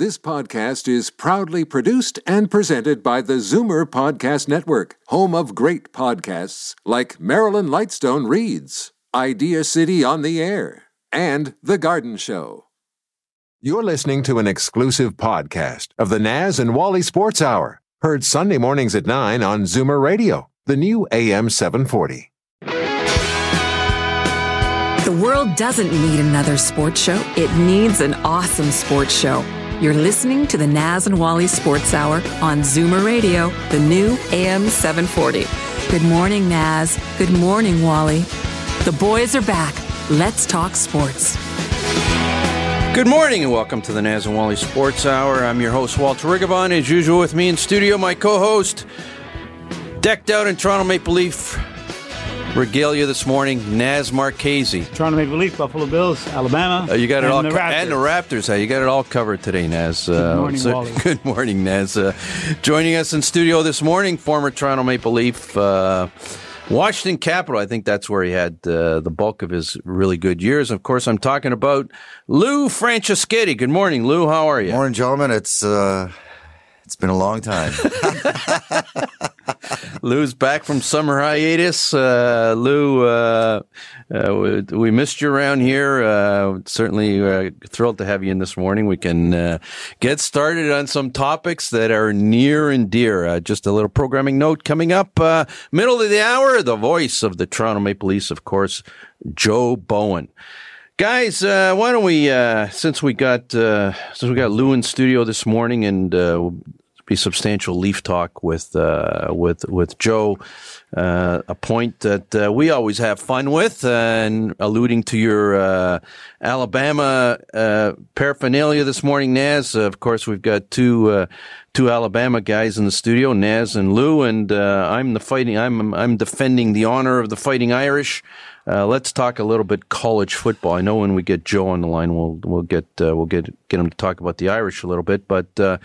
This podcast is proudly produced and presented by the Zoomer Podcast Network, home of great podcasts like Marilyn Lightstone Reads, Idea City on the Air, and The Garden Show. You're listening to an exclusive podcast of the Naz and Wally Sports Hour, heard Sunday mornings at 9 on Zoomer Radio, the new AM 740. The world doesn't need another sports show, it needs an awesome sports show. You're listening to the Naz and Wally Sports Hour on Zoomer Radio, the new AM 740. Good morning, Naz. Good morning, Wally. The boys are back. Let's talk sports. Good morning and welcome to the Naz and Wally Sports Hour. I'm your host, Walter Rigabon. As usual, with me in studio, my co host, decked out in Toronto Maple Leaf regalia this morning, Naz Marchese. Toronto Maple Leaf, Buffalo Bills, Alabama. Uh, you got it all, the co- and the Raptors. Uh, you got it all covered today, Naz. Uh, Good morning, Wally. Good morning, Naz. Uh, joining us in studio this morning, former Toronto Maple Leaf, uh, Washington Capital. I think that's where he had uh, the bulk of his really good years. Of course, I'm talking about Lou Franceschetti. Good morning, Lou. How are you? Morning, gentlemen. It's uh, it's been a long time. Lou's back from summer hiatus. Uh, Lou, uh, uh, we, we missed you around here. Uh, certainly uh, thrilled to have you in this morning. We can uh, get started on some topics that are near and dear. Just a little programming note coming up. Middle of the hour, the voice of the Toronto Maple Leafs, of course, Joe Bowen. Guys, why don't we, since we got since we got Lou in studio this morning, and be substantial Leaf talk with uh, with with Joe, uh, a point that uh, we always have fun with, and alluding to your uh, Alabama uh, paraphernalia this morning, Naz. of course, we've got two uh, two Alabama guys in the studio, Naz and Lou, and uh, I'm the fighting. I'm I'm defending the honor of the Fighting Irish. Uh, let's talk a little bit college football. I know when we get Joe on the line, we'll we'll get uh, we'll get get him to talk about the Irish a little bit. But uh,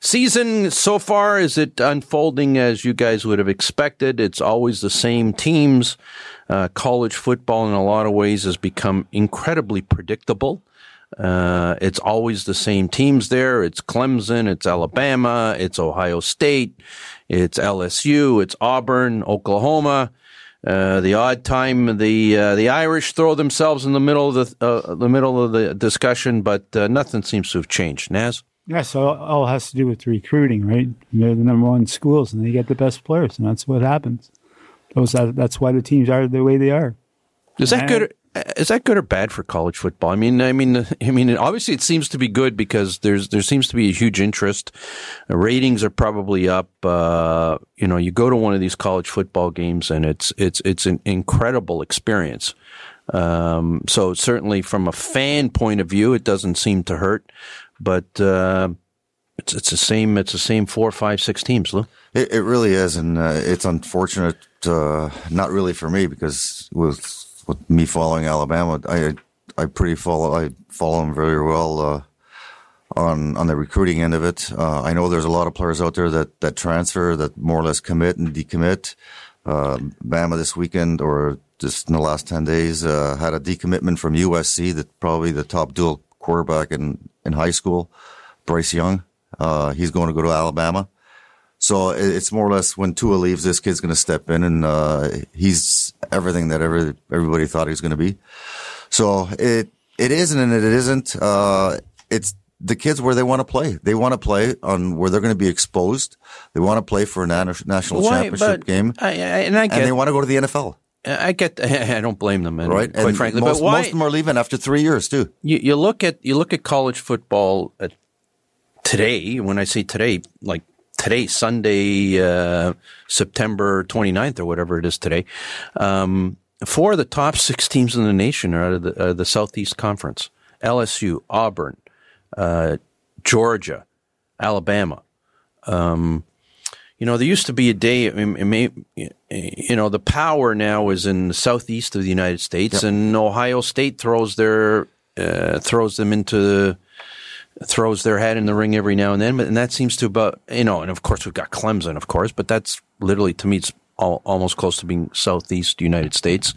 season so far is it unfolding as you guys would have expected? It's always the same teams. Uh, college football, in a lot of ways, has become incredibly predictable. Uh, it's always the same teams there. It's Clemson, it's Alabama, it's Ohio State, it's LSU, it's Auburn, Oklahoma. Uh, the odd time the uh, the Irish throw themselves in the middle of the uh, the middle of the discussion, but uh, nothing seems to have changed. Naz, Yeah, so all has to do with recruiting, right? They're the number one schools, and they get the best players, and that's what happens. Those that, that's why the teams are the way they are. is that Man. good? Is that good or bad for college football? I mean, I mean, I mean. Obviously, it seems to be good because there's there seems to be a huge interest. Ratings are probably up. Uh, you know, you go to one of these college football games, and it's it's it's an incredible experience. Um, so certainly, from a fan point of view, it doesn't seem to hurt. But uh, it's it's the same. It's the same four, five, six teams. Lou. it, it really is, and uh, it's unfortunate. Uh, not really for me because with with me following Alabama, I I pretty follow I follow them very well uh, on on the recruiting end of it. Uh, I know there's a lot of players out there that that transfer that more or less commit and decommit. Uh, Bama this weekend or just in the last ten days uh, had a decommitment from USC, that probably the top dual quarterback in in high school, Bryce Young. Uh, he's going to go to Alabama. So it- it's more or less when Tua leaves, this kid's going to step in, and uh, he's everything that every, everybody thought he was going to be. So it it isn't, and it isn't. Uh, it's the kids where they want to play. They want to play on where they're going to be exposed. They want to play for a na- national championship game, I, I, and I and get, they want to go to the NFL, I get. I don't blame them, and right? Quite and frankly, most, but why? most of them are leaving after three years too. you, you look at you look at college football at today. When I say today, like today, Sunday, uh, September 29th or whatever it is today. Um, four of the top six teams in the nation are out of the, uh, the Southeast Conference: LSU, Auburn, uh, Georgia, Alabama. Um, you know, there used to be a day. It may, you know, the power now is in the southeast of the United States, and Ohio State throws their uh, throws them into throws their hat in the ring every now and then. But and that seems to about you know, and of course we've got Clemson, of course, but that's literally to me it's all, almost close to being southeast United States.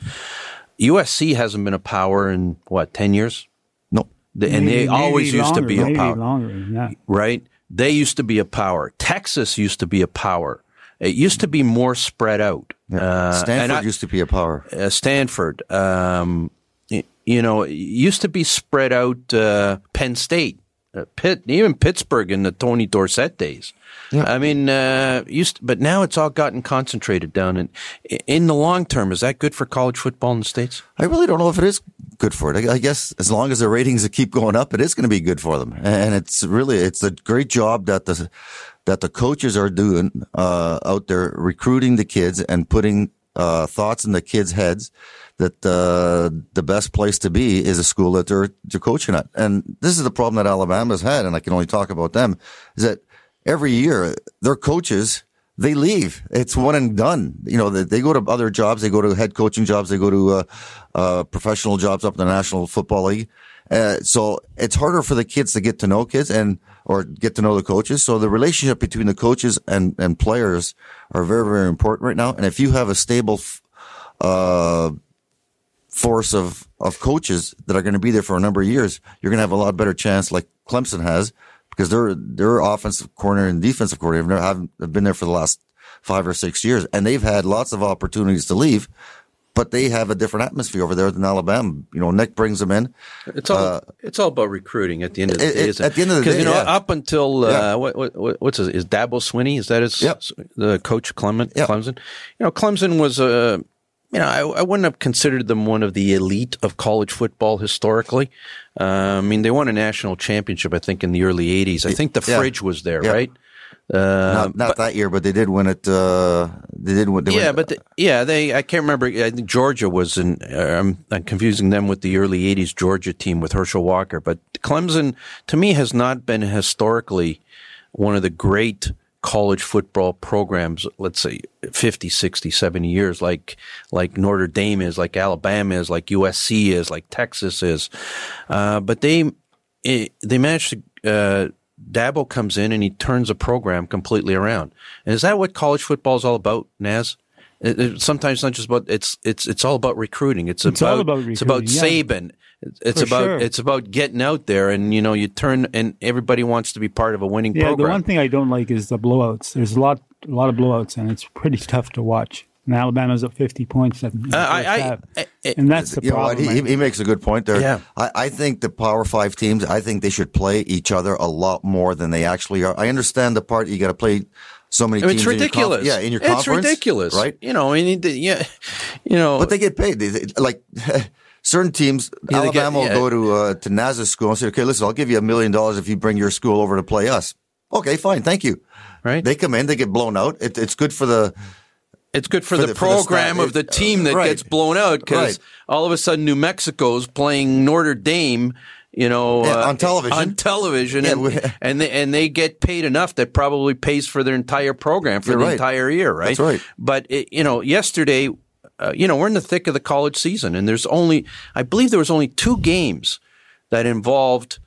USC hasn't been a power in what ten years. No, The- and Maybe- they always maybe used to longer, be a power, longer than that. right? They used to be a power. Texas used to be a power. It used to be more spread out. Uh, Stanford I- used to be a power. uh, Stanford, um, y- you know, it used to be spread out. Uh, Penn State, uh, Pitt, even Pittsburgh in the Tony Dorsett days. I mean, uh, used, but now it's all gotten concentrated down. And in the long term, is that good for college football in the states? I really don't know if it is good for it. I, I guess as long as the ratings keep going up, it is going to be good for them. And it's really it's a great job that the that the coaches are doing uh, out there recruiting the kids and putting uh, thoughts in the kids' heads that uh, the best place to be is a school that they're they're coaching at. And this is the problem that Alabama's had, and I can only talk about them is that every year their coaches they leave. It's one and done. You know, they, they go to other jobs. They go to head coaching jobs. They go to uh, uh, professional jobs up in the National Football League. Uh, so it's harder for the kids to get to know kids and or get to know the coaches. So the relationship between the coaches and and players are very very important right now. And if you have a stable uh, force of of coaches that are going to be there for a number of years, you're going to have a lot better chance, like Clemson has, because their their offensive corner and defensive coordinator have, never, have been there for the last five or six years, and they've had lots of opportunities to leave, but they have a different atmosphere over there than Alabama. You know, Nick brings them in. It's all it's all about recruiting at the end of the Uh, it- day. it- at the end of the because day, you know yeah. up until uh, Yeah. what, what what- what's his, is Dabo Swinney? Is that his Yep. the coach Clement Yep. Clemson? You know, Clemson was a you know I, I wouldn't have considered them one of the elite of college football historically. Uh, I mean, they won a national championship I think in the early '80s. I think the Yeah. fridge was there, Yeah. right? Uh, not not that year, but they did win it. Uh, they did win. They yeah, win, but the, yeah, they. I can't remember. I think Georgia was in. Uh, I'm, I'm confusing them with the early '80s Georgia team with Herschel Walker. But Clemson, to me, has not been historically one of the great college football programs. Let's say 50, 60, 70 years, like like Notre Dame is, like Alabama is, like USC is, like Texas is. Uh, but they eh, they managed to. Uh, Dabo comes in and he turns a program completely around. And is that what college football is all about, Naz? It, it- sometimes it's not just about it's it's it's all about recruiting. It's, It's about, about it's about recruiting, yeah. Saban. It's- It's For about sure. it's about getting out there and you know you turn and everybody wants to be part of a winning Yeah, program. the one thing I don't like is the blowouts. There's a lot, a lot of blowouts, and it's pretty tough to watch. And Alabama's up 50 points. In Uh, I- I- I- I- and that's the you know what? problem. He, he makes a good point there. Yeah. I, I think the Power Five teams, I think they should play each other a lot more than they actually are. I understand the part you got to play so many I mean, teams. it's in conf- ridiculous. yeah, in your it's conference. It's ridiculous, right? You know, I mean, the- yeah, you know, But they get paid. They, they- like certain teams, Yeah, they get- Alabama yeah. will go to uh, to Naz's school and say, "Okay, listen, I'll give you a million dollars if you bring your school over to play us." Okay, fine, thank you. right? They come in, they get blown out. It, it's good for the It's good for, For the, the- for the program of the team that right. gets blown out because Right. all of a sudden New Mexico's playing Notre Dame, you know, Yeah, uh, on television. on television, Yeah, and, we- and they and they get paid enough that probably pays for their entire program for the right. entire year, right? That's right. But it, you know, yesterday, uh, you know, we're in the thick of the college season, and there's only, I believe, there was only two games that involved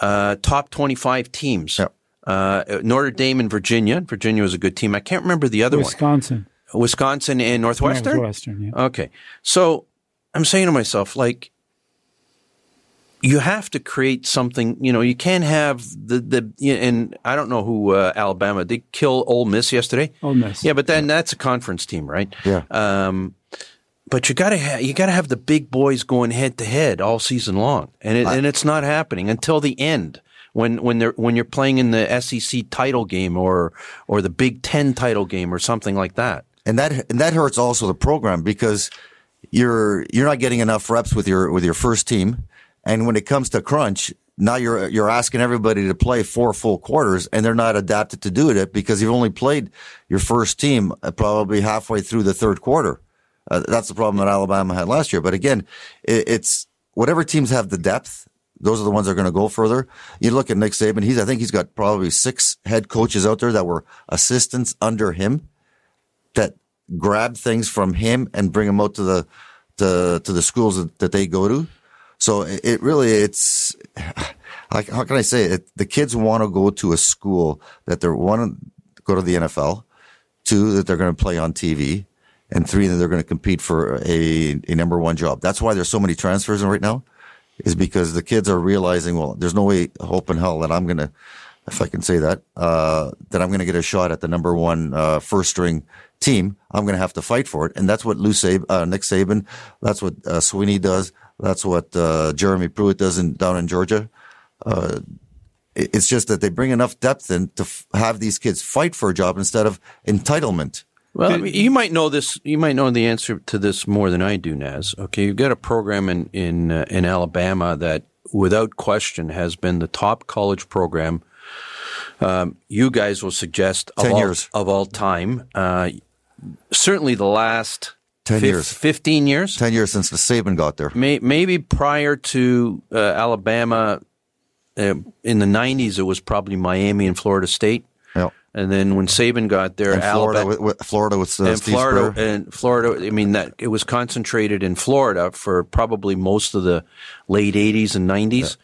uh, top twenty-five teams. Yep. Uh, Notre Dame and Virginia. Virginia was a good team. I can't remember the other one. Wisconsin, Wisconsin and Northwestern? Northwestern, yeah. Okay. So I'm saying to myself, like, you have to create something, you know, you can't have the, the, and I don't know who, uh, Alabama, they kill Ole Miss yesterday. Ole Miss. Yeah, but then that's a conference team, right? Yeah. Um, but you gotta have, you gotta have the big boys going head to head all season long. And it, and it's not happening until the end. When, when they're, when you're playing in the SEC title game or, or the Big Ten title game or something like that. and that and that hurts also the program because you're you're not getting enough reps with your with your first team, and when it comes to crunch, now you're you're asking everybody to play four full quarters, and they're not adapted to do it because you've only played your first team uh, probably halfway through the third quarter. Uh, that's the problem that Alabama had last year. But again, it, it's whatever teams have the depth. Those are the ones that are going to go further. You look at Nick Saban; he's I think he's got probably six head coaches out there that were assistants under him that grab things from him and bring them out to the to, to the schools that, that they go to. So it, really it's like how can I say it? The kids want to go to a school that they want to go to the NFL, two that they're going to play on TV, and three they're going to compete for a, a number one job. That's why there's so many transfers right now. is because the kids are realizing, well, there's no way, hope in hell that I'm going to, if I can say that, uh, that I'm going to get a shot at the number one uh, first string team. I'm going to have to fight for it, and that's what Lou Sab- uh, Nick Saban, that's what uh, Sweeney does, that's what uh, Jeremy Pruitt does in, down in Georgia. Uh, it's just that they bring enough depth in to f- have these kids fight for a job instead of entitlement. Well, I mean, you might know this. You might know the answer to this more than I do, Naz. Okay, you've got a program in in uh, in Alabama that, without question, has been the top college program. Um, you guys will suggest of 10 all, years. of all time. Uh, certainly, the last 10 fif- years. fifteen years. 10 years since the Saban got there. May, maybe prior to uh, Alabama, uh, in the '90s, it was probably Miami and Florida State. Yeah. And then when Saban got there, And Florida, Alabama, with, Florida with uh, and Steve Florida Spurrier. and Florida. I mean that it was concentrated in Florida for probably most of the late '80s and '90s,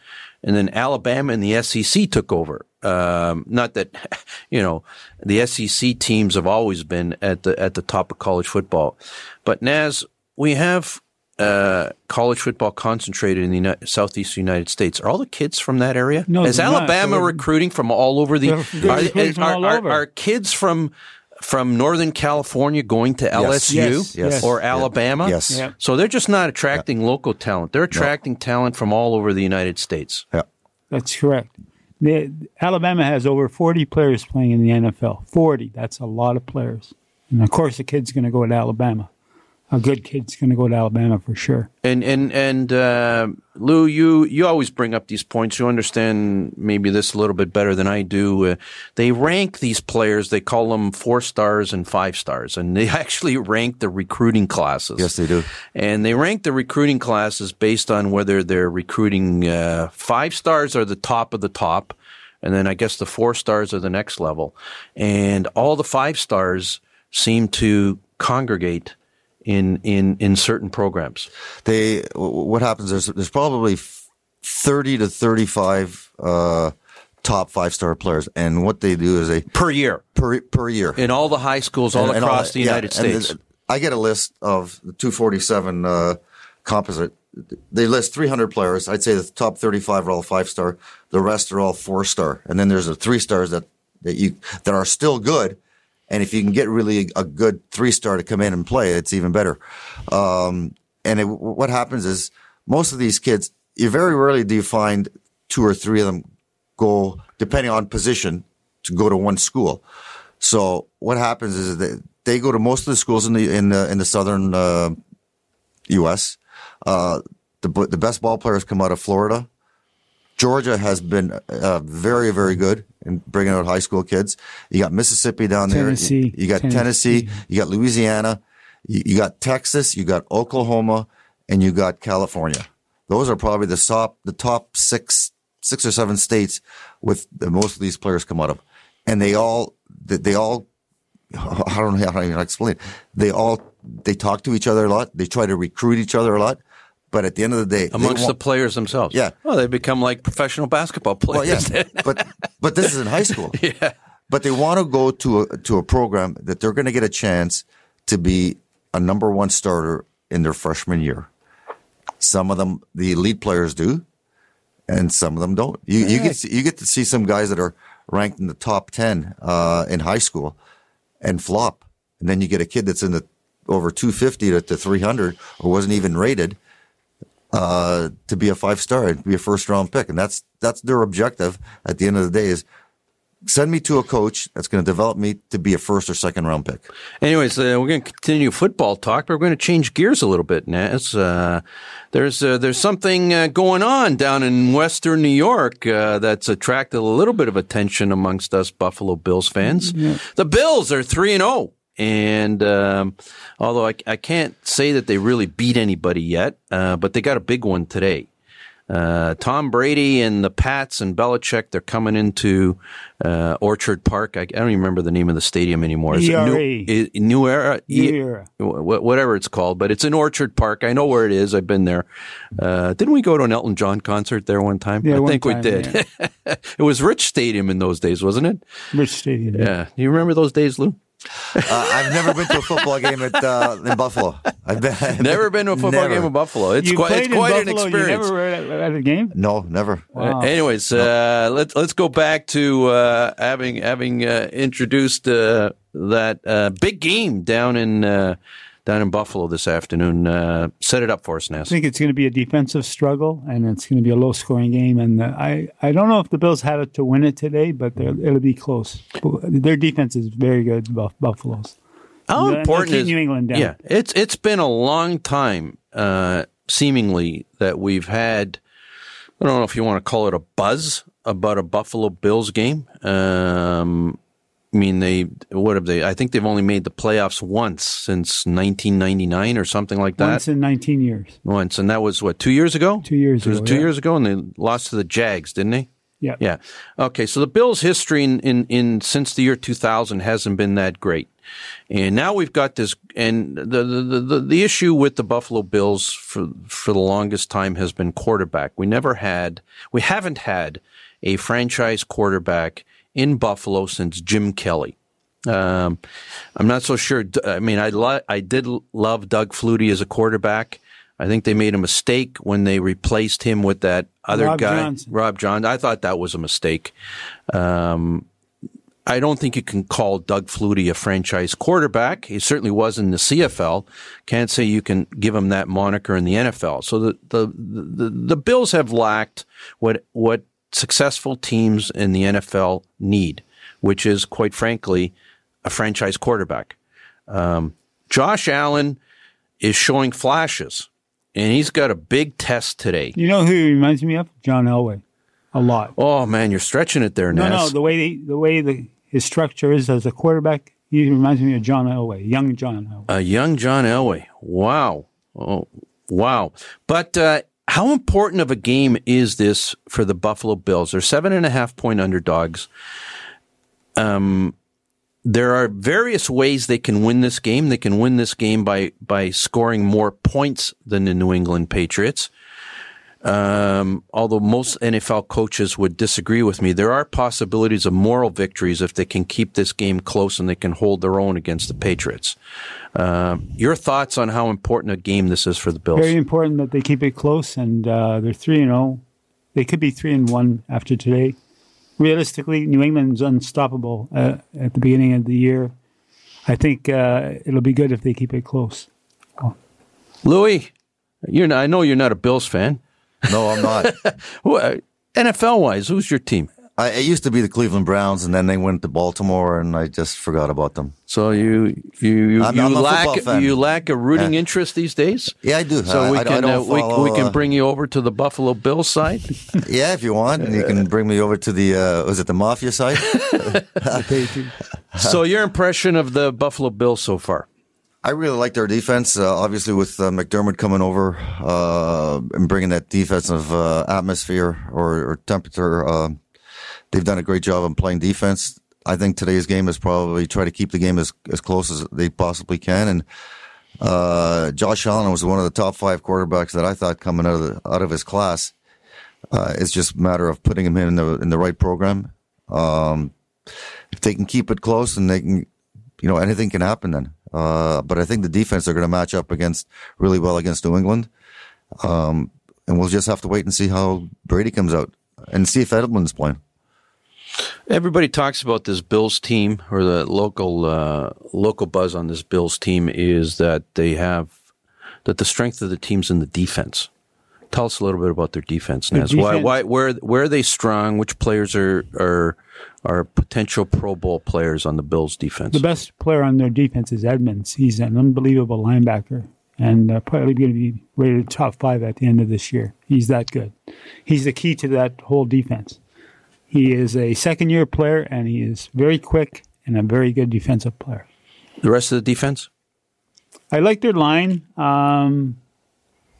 and then Alabama and the SEC took over. Um, not that you know the SEC teams have always been at the at the top of college football, but Naz, we have. Uh, college football concentrated in the United, southeast United States. Are all the kids from that area? No, Is they're not. Alabama recruiting from all over the? They're- they're are, are- all are- over. are kids from from Northern California going to LSU Yes, yes. or Yeah. Alabama? Yes. Yeah. So they're just not attracting local talent. They're attracting talent from all over the United States. Yeah. That's correct. The, Alabama has over 40 players playing in the NFL. 40. That's a lot of players. And of course, the kid's going to go to Alabama. A good kid's going to go to Alabama for sure. And and and uh, Lou, you you always bring up these points. You understand maybe this a little bit better than I do. Uh, they rank these players. They call them four stars and five stars, and they actually rank the recruiting classes. Yes, they do. And they rank the recruiting classes based on whether they're recruiting uh, five stars are the top of the top, and then I guess the four stars are the next level. And all the five stars seem to congregate in in in certain programs. They, what happens is there's probably 30 to 35 uh, top five star players. And what they do is they, per year per, per year. in all the high schools all And- and across that- the yeah, United and States. the- I get a list of the 247 uh, composite. They list 300 players. I'd say the top 35 are all five star. The rest are all four star. And then there's the three stars that, that you that are still good. And if you can get really a good three star to come in and play, it's even better. Um, and it, what happens is most of these kids, you very rarely do you find two or three of them go, depending on position, to go to one school. So what happens is that they go to most of the schools in the in the in the southern uh, U.S. Uh, the the best ball players come out of Florida. Georgia has been uh, very very good in bringing out high school kids. You got Mississippi down there. Tennessee. You, you got Tennessee. Tennessee. You got Louisiana. You, you got Texas. You got Oklahoma, and you got California. Those are probably the top the top six six or seven states with the most of these players come out of, and they all they, they all I don't know how to even explain. it. They all they talk to each other a lot. They try to recruit each other a lot, but at the end of the day, amongst the players themselves. Yeah. Well, they become like professional basketball well, players. yeah, but but this is in high school. yeah, but they want to go to a to a program that they're going to get a chance to be a number one starter in their freshman year. Some of them, the elite players do, and some of them don't. You you get to, you get to see some guys that are ranked in the top ten uh, in high school and flop, and then you get a kid that's in the over two fifty to, to three hundred or wasn't even rated uh, to be a five star and be a first round pick, and that's that's their objective at the end of the day is send me to a coach that's going to develop me to be a first or second round pick. Anyways, uh, we're going to continue football talk, but we're going to change gears a little bit, Naz. Uh, there's uh, there's something uh, going on down in Western New York uh, that's attracted a little bit of attention amongst us Buffalo Bills fans. The Bills are three and zero. And um, although I, I can't say that they really beat anybody yet, uh, but they got a big one today. Uh, Tom Brady and the Pats and Belichick, they're coming into uh, Orchard Park. I, I don't even remember the name of the stadium anymore. Is ERA. New, i- New Era? New E- Era. wh- Whatever it's called, but it's in Orchard Park. I know where it is. I've been there. Uh, didn't we go to an Elton John concert there one time? Yeah, I think we time, did. it was Rich Stadium in those days, wasn't it? Rich Stadium. Yeah. You remember those days, Lou? Uh, I've never been to a football game at uh, in Buffalo. I've been, Never been to a football Never. game in Buffalo. It's you quite, it's in quite an Buffalo, experience. You never were at, at a game? No, never. Uh, anyways, uh, let's let's go back to uh, having having uh, introduced uh, that uh, big game down in uh, down in Buffalo this afternoon. Uh, set it up for us, Naz. I think it's going to be a defensive struggle, and it's going to be a low scoring game. And uh, I, I don't know if the Bills had it to win it today, but it'll be close. Their defense is very good, Buff- Buffalo's. How important is New England down. Yeah, it's it's been a long time, uh, seemingly that we've had. I don't know if you want to call it a buzz about a Buffalo Bills game. Um, I mean, they what have they? I think they've only made the playoffs once since 1999 or something like that. Once in 19 years. Once, and that was what two years ago. Two years It was ago, two yeah. years ago, and they lost to the Jags, didn't they? Yeah. Yeah. Okay. So the Bills' history in, in, in since the year 2000 hasn't been that great, and now we've got this. And the the, the the issue with the Buffalo Bills for for the longest time has been quarterback. We never had, we haven't had a franchise quarterback in Buffalo since Jim Kelly. Um, I'm not so sure. I mean, I lo- I did love Doug Flutie as a quarterback. I think they made a mistake when they replaced him with that other Rob guy, Johnson. Rob John. I thought that was a mistake. Um, I don't think you can call Doug Flutie a franchise quarterback. He certainly was in the CFL. Can't say you can give him that moniker in the NFL. So the the the, the Bills have lacked what what successful teams in the NFL need, which is quite frankly a franchise quarterback. Um, Josh Allen is showing flashes, and he's got a big test today. You know who he reminds me of? John Elway. A lot. Oh man, you're stretching it there, No, Naz. no, no, the way they, the way the, his structure is as a quarterback, he reminds me of John Elway, young John Elway. A young John Elway. Wow. Oh, wow. But uh, how important of a game is this for the Buffalo Bills? They're seven and a half point underdogs. Um, there are various ways they can win this game. They can win this game by by scoring more points than the New England Patriots. Um, although most NFL coaches would disagree with me, there are possibilities of moral victories if they can keep this game close and they can hold their own against the Patriots. Um, your thoughts on how important a game this is for the Bills? Very important that they keep it close, and uh, they're three and zero. They could be three and one after today. Realistically, New England's unstoppable uh, at the beginning of the year. I think uh, it'll be good if they keep it close. Louis, you're not, I know you're not a Bills fan. No, I'm not. NFL wise, who's your team? I, it used to be the Cleveland Browns, and then they went to Baltimore, and I just forgot about them. So you you you, I'm- you I'm lack you lack a rooting Yeah. interest these days. Yeah, I do. So I, we I- can uh, we, follow, we can uh, bring you over to the Buffalo Bills side. Yeah, if you want, and you can bring me over to the uh, was it the Mafia side? So your impression of the Buffalo Bills so far? I really like their defense. Uh, obviously, with uh, McDermott coming over uh, and bringing that defensive uh, atmosphere or, or temperature, uh, they've done a great job of playing defense. I think today's game is probably try to keep the game as, as close as they possibly can. And uh, Josh Allen was one of the top five quarterbacks that I thought coming out of the, out of his class. Uh, it's just a matter of putting him in the in the right program. Um, if they can keep it close, and they can, you know, anything can happen then. Uh, but I think the defense are going to match up against really well against New England, um, and we'll just have to wait and see how Brady comes out and see if Edelman's playing. Everybody talks about this Bills team or the local uh, local buzz on this Bills team is that they have that the strength of the team's in the defense. Tell us a little bit about their defense, Their Naz. Why, why, where, where are they strong? Which players are are are potential Pro Bowl players on the Bills defense? The best player on their defense is Edmunds. He's an unbelievable linebacker and uh, probably going to be rated top five at the end of this year. He's that good. He's the key to that whole defense. He is a second year player and he is very quick and a very good defensive player. The rest of the defense? I like their line. Um,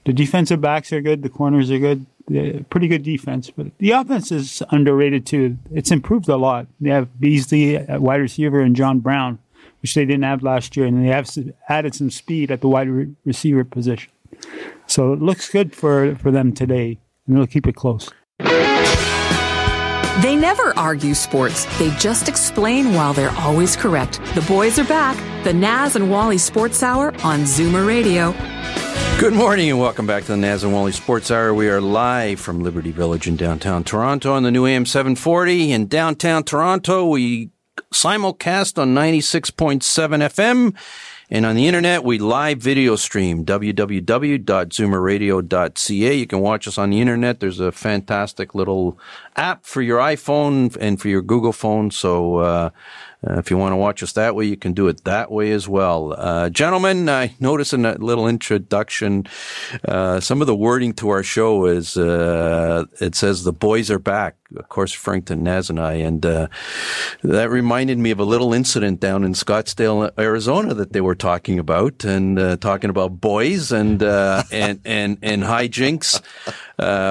the defensive backs are good. The corners are good. They're pretty good defense, but the offense is underrated too. It's improved a lot. They have Beasley at wide receiver and John Brown, which they didn't have last year, and they have added some speed at the wide re- receiver position. So it looks good for for them today, and they'll keep it close. They never argue sports. They just explain while they're always correct. The boys are back. The Naz and Wally Sports Hour on Zoomer Radio. Good morning and welcome back to the Naz and Wally Sports Hour. We are live from Liberty Village in downtown Toronto on the new AM 740. In downtown Toronto, we simulcast on 96.7 FM and on the internet, we live video stream www.zoomerradio.ca. You can watch us on the internet. There's a fantastic little app for your iPhone and for your Google phone. So, uh, uh, if you want to watch us that way, you can do it that way as well. Uh, gentlemen, I noticed in that little introduction, uh, some of the wording to our show is, uh, it says the boys are back. Of course, Frank and Naz and I, and, uh, that reminded me of a little incident down in Scottsdale, Arizona that they were talking about and, uh, talking about boys and, and, and, and hijinks.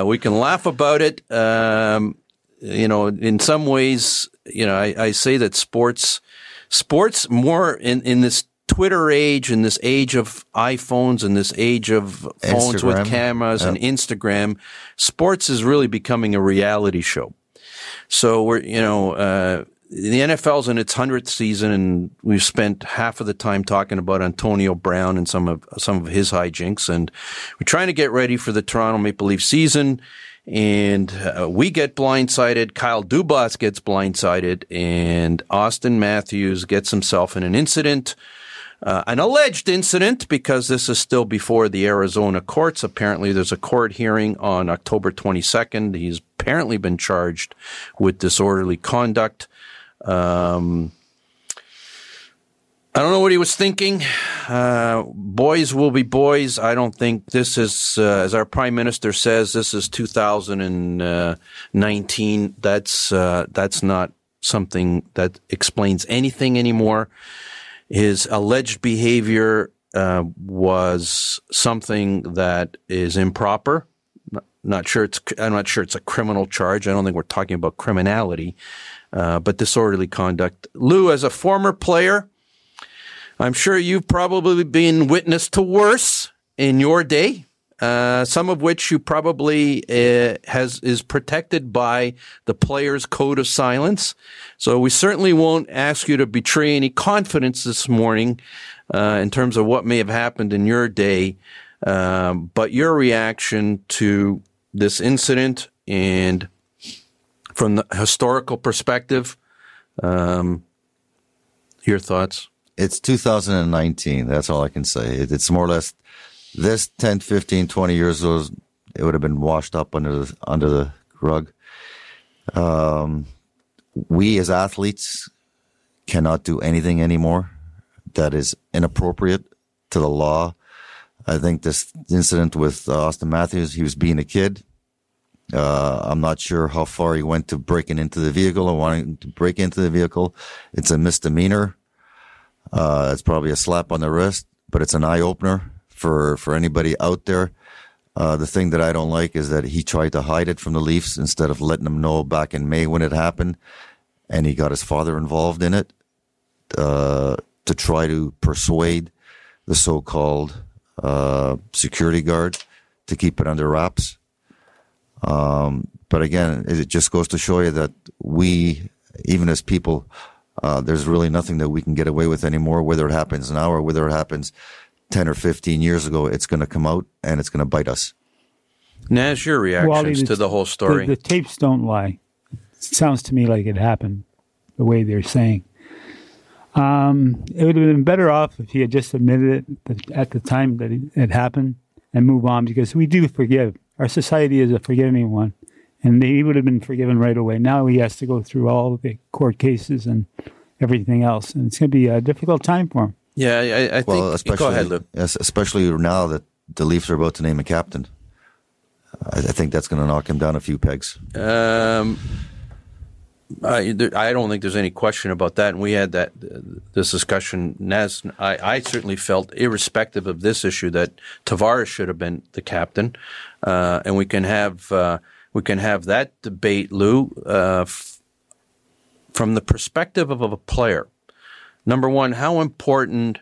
we can laugh about it. Um, you know, in some ways, you know, I, I say that sports, sports more in, in this Twitter age, in this age of iPhones and this age of phones Instagram. with cameras yep. and Instagram, sports is really becoming a reality show. So we're, you know, uh, the NFL's in its hundredth season, and we've spent half of the time talking about Antonio Brown and some of some of his hijinks, and we're trying to get ready for the Toronto Maple Leaf season and uh, we get blindsided. Kyle Dubas gets blindsided, and Auston Matthews gets himself in an incident, uh, an alleged incident, because this is still before the Arizona courts. Apparently, there's a court hearing on October 22nd. He's apparently been charged with disorderly conduct. Um, I don't know what he was thinking. Uh, boys will be boys. I don't think this is, uh, as our prime minister says, this is 2019. That's uh, that's not something that explains anything anymore. His alleged behavior uh, was something that is improper. Not sure it's. I'm not sure it's a criminal charge. I don't think we're talking about criminality, uh, but disorderly conduct. Lou, as a former player I'm sure you've probably been witness to worse in your day. Uh, some of which you probably uh, has is protected by the player's code of silence. So we certainly won't ask you to betray any confidence this morning uh, in terms of what may have happened in your day. Um, but your reaction to this incident and from the historical perspective, um, your thoughts it's 2019. That's all I can say. It, it's more or less this 10, 15, 20 years ago, it would have been washed up under the, under the rug. Um, we as athletes cannot do anything anymore that is inappropriate to the law. I think this incident with uh, Auston Matthews, he was being a kid. Uh, I'm not sure how far he went to breaking into the vehicle or wanting to break into the vehicle. It's a misdemeanor. Uh, it's probably a slap on the wrist, but it's an eye opener for, for anybody out there. Uh, the thing that I don't like is that he tried to hide it from the Leafs instead of letting them know back in May when it happened. And he got his father involved in it, uh, to try to persuade the so-called, uh, security guard to keep it under wraps. Um, but again, it just goes to show you that we, even as people, uh, there's really nothing that we can get away with anymore, whether it happens now or whether it happens 10 or 15 years ago. It's going to come out and it's going to bite us. Naz, your reactions Wally, the, to the whole story? The, the, tapes don't lie. It sounds to me like it happened the way they're saying. Um, it would have been better off if he had just admitted it at the time that it happened and move on because we do forgive. Our society is a forgiving one and he would have been forgiven right away. Now he has to go through all the court cases and everything else, and it's going to be a difficult time for him. Yeah, I, I well, think. Especially, go ahead, Lou. Especially now that the Leafs are about to name a captain. I, I think that's going to knock him down a few pegs. Um, I, I don't think there's any question about that. And we had that this discussion. Naz, I, I certainly felt, irrespective of this issue, that Tavares should have been the captain, uh, and we can have. Uh, we can have that debate, Lou, uh, f- from the perspective of a player. Number one, how important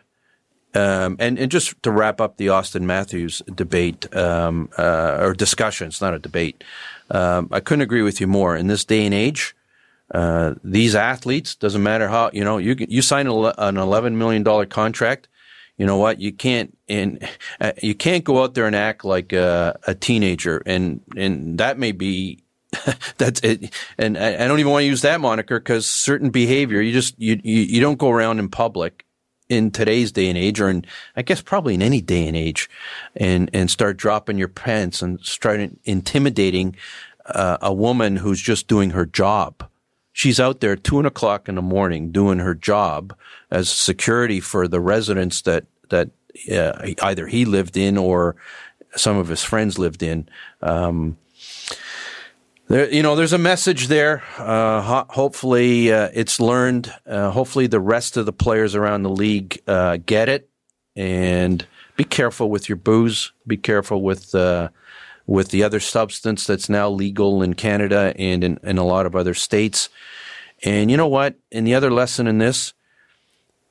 um, and and just to wrap up the Auston Matthews debate um, uh, or discussion, it's not a debate. Um, I couldn't agree with you more. In this day and age, uh, these athletes doesn't matter how you know you you sign an eleven million dollar contract. You know what? You can't and uh, you can't go out there and act like a, a teenager, and and that may be that's it. And I, I don't even want to use that moniker because certain behavior you just you, you you don't go around in public in today's day and age, or in I guess probably in any day and age, and and start dropping your pants and start intimidating uh, a woman who's just doing her job. She's out there two o'clock in the morning doing her job as security for the residents that that uh, either he lived in or some of his friends lived in. Um, there, you know, there's a message there. Uh, ho- hopefully, uh, it's learned. Uh, hopefully, the rest of the players around the league uh, get it. And be careful with your booze. Be careful with uh, with the other substance that's now legal in Canada and in, in a lot of other states. And you know what? And the other lesson in this,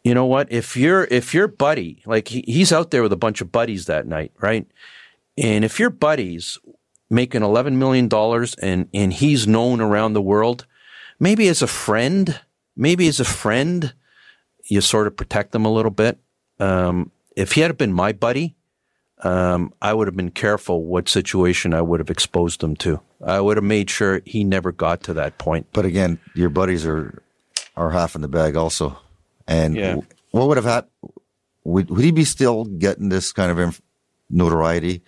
you know what? If you're if your buddy, like he, he's out there with a bunch of buddies that night, right? And if your buddies making $11 million and, and he's known around the world, maybe as a friend, maybe as a friend, you sort of protect them a little bit. Um, if he had been my buddy, um, I would have been careful what situation I would have exposed him to. I would have made sure he never got to that point. But again, your buddies are are half in the bag also. And yeah. what would have happened? Would, would he be still getting this kind of notoriety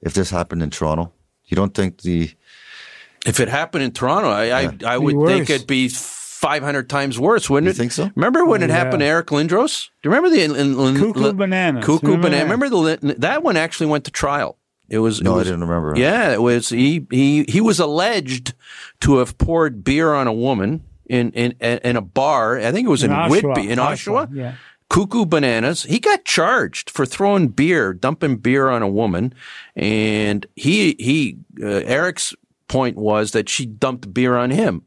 if this happened in Toronto? You don't think the if it happened in Toronto, I yeah. I, I, would think it'd be 500 times worse, wouldn't you it? think so? Remember when it happened to Eric Lindros? Do you remember the in, in, Koo Koo Bananas? Cuckoo remember Banana. Remember the that one actually went to trial. It was no, it was, I didn't remember. Yeah, it was he he he was alleged to have poured beer on a woman in in in a bar. I think it was in, in Whitby in Oshawa. Oshawa. Yeah. Koo Koo Bananas. He got charged for throwing beer, dumping beer on a woman, and he he uh, Eric's point was that she dumped beer on him.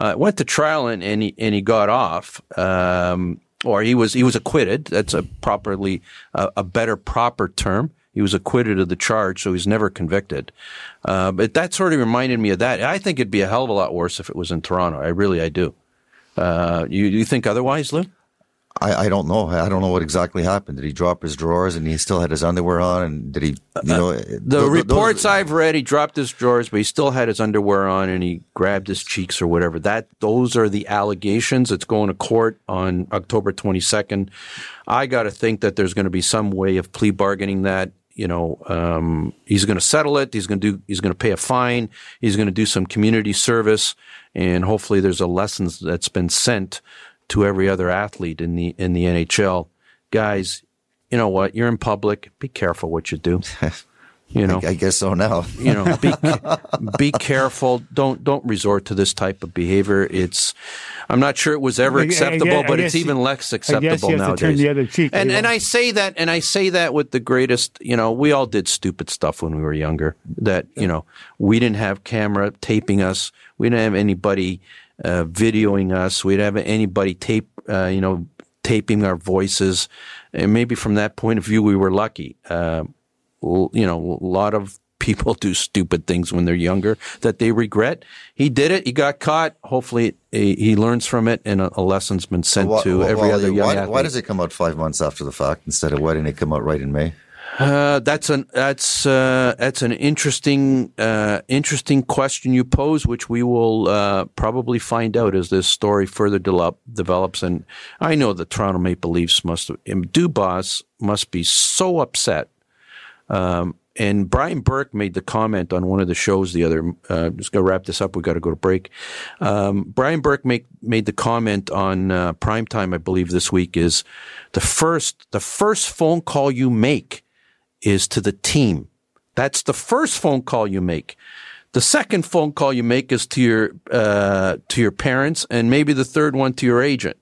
Uh, went to trial and, and he and he got off, um, or he was he was acquitted. That's a properly uh, a better proper term. He was acquitted of the charge, so he's never convicted. Uh, but that sort of reminded me of that. I think it'd be a hell of a lot worse if it was in Toronto. I really I do. Uh, you you think otherwise, Lou? I, I don't know. I don't know what exactly happened. Did he drop his drawers and he still had his underwear on? And did he, you know, uh, the th- reports those, I've read, he dropped his drawers, but he still had his underwear on and he grabbed his cheeks or whatever. That those are the allegations. It's going to court on October 22nd. I got to think that there's going to be some way of plea bargaining that. You know, um, he's going to settle it. He's going to do. He's going to pay a fine. He's going to do some community service, and hopefully, there's a lesson that's been sent to every other athlete in the in the NHL. Guys, you know what? You're in public. Be careful what you do. You know, I, I guess so now. you know, be be careful. Don't don't resort to this type of behavior. It's I'm not sure it was ever acceptable, but it's even less acceptable nowadays. the other cheek. And and I say that and I say that with the greatest. You know, we all did stupid stuff when we were younger. That you know, we didn't have camera taping us. We didn't have anybody uh, videoing us. We'd have anybody tape, uh, you know, taping our voices. And maybe from that point of view, we were lucky. Uh, you know, a lot of people do stupid things when they're younger that they regret. He did it. He got caught. Hopefully, he, he learns from it, and a, a lesson's been sent well, to well, every well, other young why, athlete. Why does it come out five months after the fact instead of why didn't it come out right in May? Uh, that's an that's uh, that's an interesting uh, interesting question you pose, which we will uh, probably find out as this story further de- develops. And I know the Toronto Maple Leafs must Dubas must be so upset. Um, and Brian Burke made the comment on one of the shows the other. Uh, just gonna wrap this up. We got to go to break. Um, Brian Burke make, made the comment on uh, primetime, I believe, this week is the first the first phone call you make is to the team. That's the first phone call you make. The second phone call you make is to your uh, to your parents, and maybe the third one to your agent.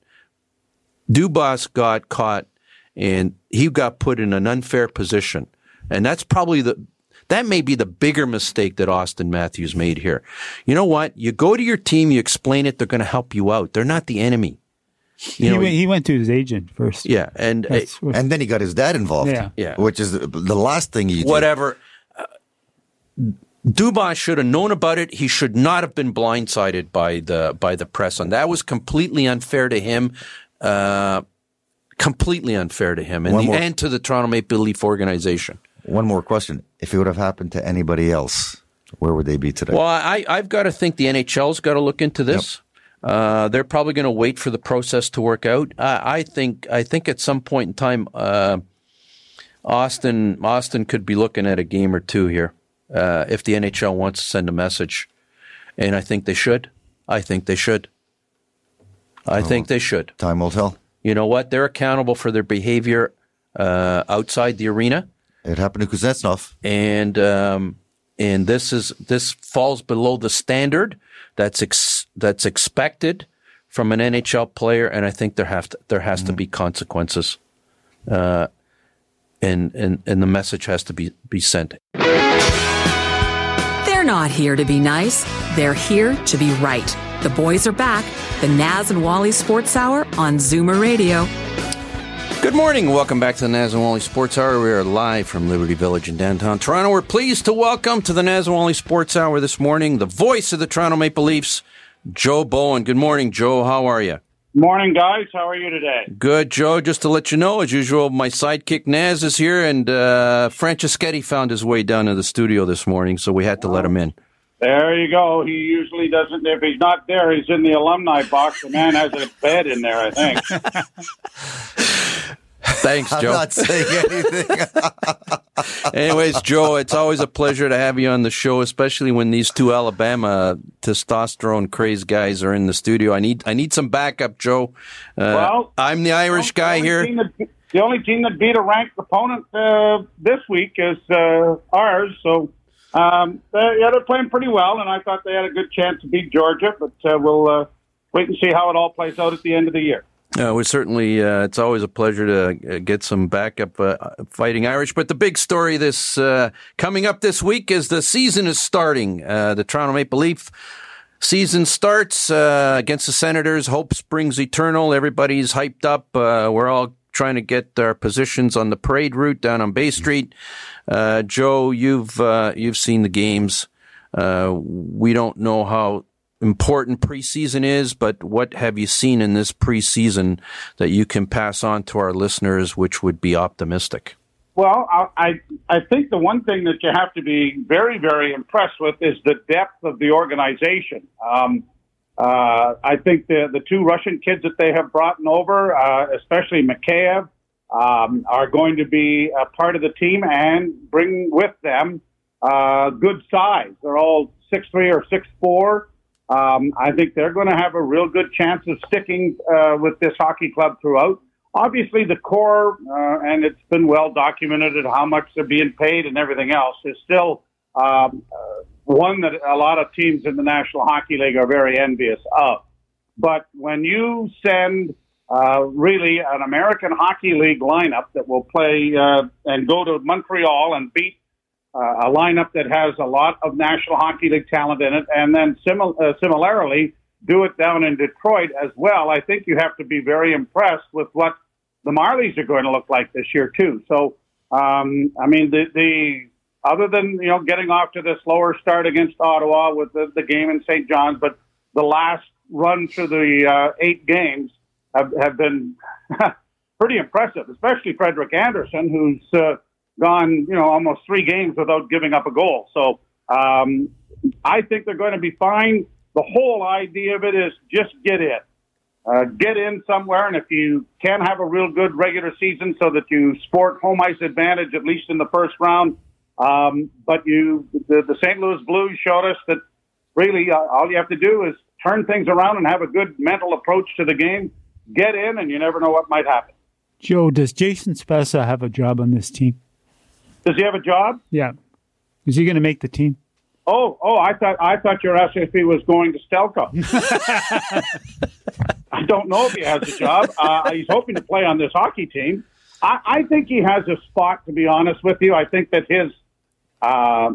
Dubas got caught, and he got put in an unfair position, and that's probably the that may be the bigger mistake that Auston Matthews made here. You know what? You go to your team, you explain it, they're going to help you out. They're not the enemy. He, know, went, he went to his agent first. yeah, and uh, And then he got his dad involved. Yeah. Yeah. Which is the, the last thing you do. whatever. Uh, Dubas should have known about it. He should not have been blindsided by the by the press, and that was completely unfair to him. Uh, completely unfair to him, and, the, more- and to the Toronto Maple Leaf organization. One more question. If it would have happened to anybody else, where would they be today? Well, I, I've got to think the NHL's got to look into this. Uh, they're probably going to wait for the process to work out. I, I think. I think at some point in time, uh, Auston Auston could be looking at a game or two here uh, if the NHL wants to send a message, and I think they should. I think they should. I think they should. Time will tell. You know what? They're accountable for their behavior uh, outside the arena It happened to Kuznetsov. and um, and this is this falls below the standard that's ex- that's expected from an NHL player, and I think there have to, there has to be consequences, uh, and and and the message has to be be sent. They're not here to be nice. They're here to be right. The boys are back. The Naz and Wally Sports Hour on Zoomer Radio. Good morning. Welcome back to the Naz and Wally Sports Hour. We are live from Liberty Village in downtown Toronto. We're pleased to welcome to the Naz and Wally Sports Hour this morning the voice of the Toronto Maple Leafs, Joe Bowen. Good morning, Joe. How are you? Morning, guys. How are you today? Good, Joe. Just to let you know, as usual, my sidekick Naz is here, and uh, Franceschetti found his way down to the studio this morning, so we had to let him in. There you go. He usually doesn't. If he's not there, he's in the alumni box. The man has a bed in there, I think. Thanks, Joe. I'm Joe. not saying anything. Anyways, Joe, it's always a pleasure to have you on the show, especially when these two Alabama testosterone crazed guys are in the studio. I need I need some backup, Joe. Uh, Well, I'm the Irish The guy here. that- the only team that beat a ranked opponent uh, this week is uh, ours. So, um, they, yeah, they're playing pretty well, and I thought they had a good chance to beat Georgia. But uh, we'll uh, wait and see how it all plays out at the end of the year. Uh, we certainly, uh, it's always a pleasure to uh, get some backup uh, fighting Irish. But the big story this uh, coming up this week is the season is starting. Uh, the Toronto Maple Leaf season starts against the Senators. Hope springs eternal. Everybody's hyped up. We're all trying to get our positions on the parade route down on Bay Street. Joe, you've you've seen the games. We don't know how important preseason is, but what have you seen in this preseason that you can pass on to our listeners, which would be optimistic? Well, I, I think the one thing that you have to be very very impressed with is the depth of the organization. Um, uh, I think the the two Russian kids that they have brought over, uh, especially Mikheyev, um, are going to be a part of the team and bring with them uh, good size. They're all six three or six four. Um, I think they're going to have a real good chance of sticking uh, with this hockey club throughout obviously the core, uh, and it's been well documented how much they're being paid and everything else, is still um, uh, one that a lot of teams in the National Hockey League are very envious of. But when you send uh, really an American Hockey League lineup that will play uh, and go to Montreal and beat uh, a lineup that has a lot of National Hockey League talent in it, and then simil- uh, similarly do it down in Detroit as well, I think you have to be very impressed with what the Marlies are going to look like this year too. So, um, I mean, the, the other than you know getting off to the slower start against Ottawa with the, the game in St. John's, but the last run through the uh, eight games have, have been pretty impressive, especially Frederik Andersen, who's uh, gone you know almost three games without giving up a goal. So, um, I think they're going to be fine. The whole idea of it is just get in uh, get in somewhere, and if you can have a real good regular season so that you sport home ice advantage at least in the first round. Um, but you, the, the St. Louis Blues showed us that really uh, all you have to do is turn things around and have a good mental approach to the game. Get in, and you never know what might happen. Joe, does Jason Spezza have a job on this team? Does he have a job? Yeah. Is he going to make the team? Oh, oh! I thought I thought your were asking if he was going to Stelco. I don't know if he has a job. Uh, he's hoping to play on this hockey team. I, I think he has a spot. To be honest with you, I think that his uh,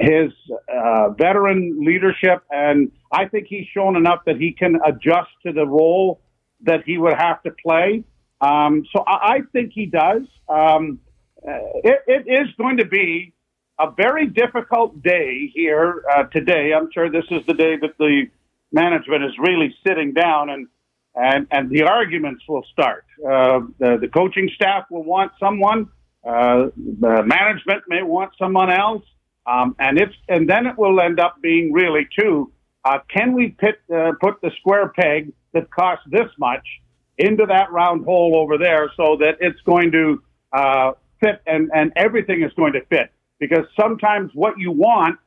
his uh, veteran leadership, and I think he's shown enough that he can adjust to the role that he would have to play. Um, so I, I think he does. Um, it, it is going to be a very difficult day here uh, today. I'm sure this is the day that the management is really sitting down and and, and the arguments will start. Uh, the, the coaching staff will want someone. Uh, the management may want someone else. Um, and it's and then it will end up being really too. Uh, can we pit, uh, put the square peg that costs this much into that round hole over there so that it's going to uh, fit and, and everything is going to fit? Because sometimes what you want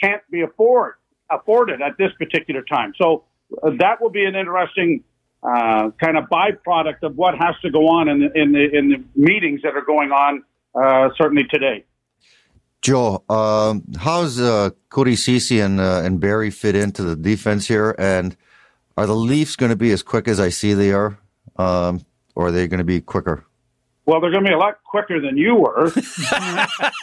can't be afford, afforded at this particular time. So uh, that will be an interesting uh, kind of byproduct of what has to go on in the, in the, in the meetings that are going on uh, certainly today. Joe, um, how's uh, Cody Ceci and uh, and Barrie fit into the defense here? And are the Leafs going to be as quick as I see they are, um, or are they going to be quicker? Well, they're going to be a lot quicker than you were,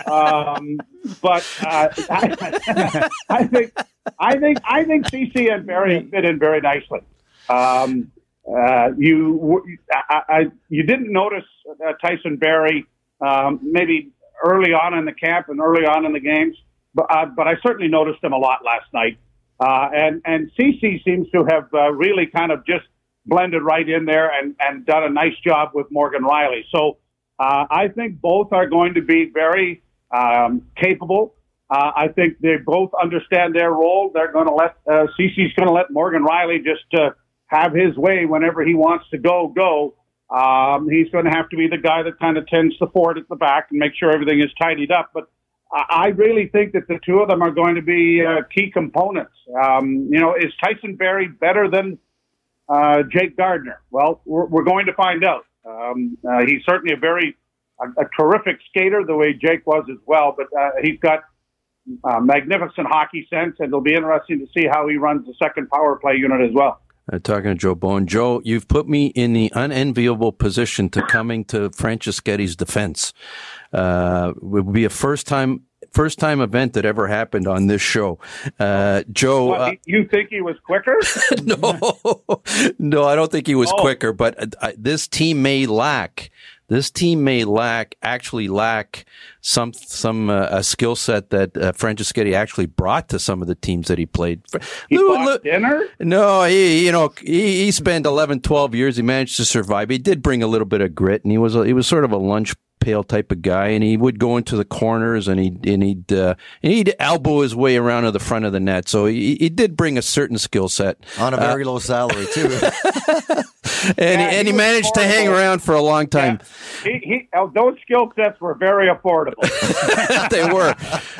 um, but uh, I, I, think I think I think Ceci and Barrie fit in very nicely. Um, uh, you I, I, you didn't notice uh, Tyson Barrie um, maybe early on in the camp and early on in the games, but uh, but I certainly noticed him a lot last night. Uh, and and Ceci seems to have uh, really kind of just blended right in there and and done a nice job with Morgan Rielly. So uh, I think both are going to be very um, capable. Uh, I think they both understand their role. They're going to let uh, Ceci's going to let Morgan Rielly just uh, have his way whenever he wants to go go. Um, he's going to have to be the guy that kind of tends the fort at the back and make sure everything is tidied up. But I really think that the two of them are going to be uh, key components. Um, you know, is Tyson Barrie better than uh, Jake Gardiner? Well, we're, we're going to find out. Um, uh, he's certainly a very a, a, terrific skater, the way Jake was as well. But uh, he's got uh, magnificent hockey sense, and it'll be interesting to see how he runs the second power play unit as well uh, talking to Joe Bowen, Joe, you've put me in the unenviable position to coming to Franceschetti's defense. Uh, it would be a first time first time event that ever happened on this show. Uh, Joe, what, uh, you think he was quicker? no, no, I don't think he was oh. quicker. But uh, this team may lack this team may lack actually lack some some uh, a skill set that uh, Franceschetti actually brought to some of the teams that he played. He Lou, Lou, dinner? No, he you know he, he spent 11, 12 years. He managed to survive. He did bring a little bit of grit, and he was a, he was sort of a lunch pail type of guy, and he would go into the corners and he and he'd uh, and he'd elbow his way around to the front of the net. So he, he did bring a certain skill set on a very uh, low salary too. and yeah, he, and he, he managed affordable. to hang around for a long time. Yeah. He, he, oh, those skill sets were very affordable. they were,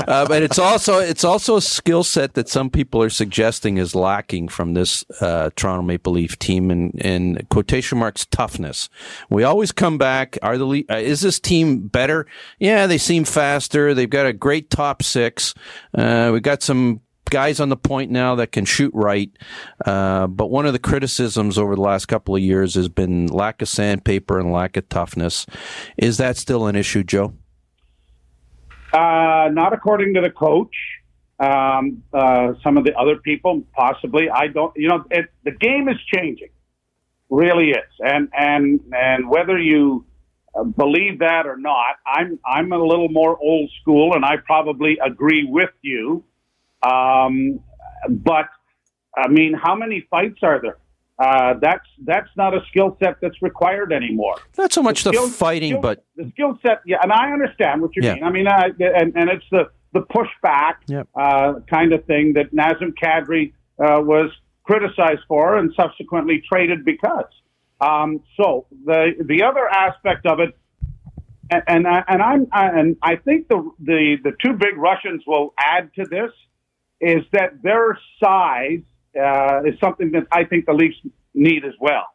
uh, but it's also it's also a skill set that some people are suggesting is lacking from this uh, Toronto Maple Leaf team, and in quotation marks toughness. We always come back. Are the uh, is this team better? Yeah, they seem faster. They've got a great top six. Uh, we got some guys on the point now that can shoot right. Uh, but one of the criticisms over the last couple of years has been lack of sandpaper and lack of toughness. Is that still an issue, Joe? Uh, not according to the coach. Um, uh, some of the other people, possibly. I don't. You know, it, the game is changing. Really is, and and and whether you believe that or not, I'm I'm a little more old school, and I probably agree with you um, but I mean, how many fights are there? Uh, that's that's not a skill set that's required anymore. Not so much the, skill, the fighting, skill, but the skill set. Yeah, and I understand what you yeah. mean. I mean, uh, and and it's the the pushback yep. uh, kind of thing that Nazem Kadri uh, was criticized for and subsequently traded because. Um, so the the other aspect of it, and and, and I'm and I think the the the two big Russians will add to this is that their size uh, is something that I think the Leafs need as well.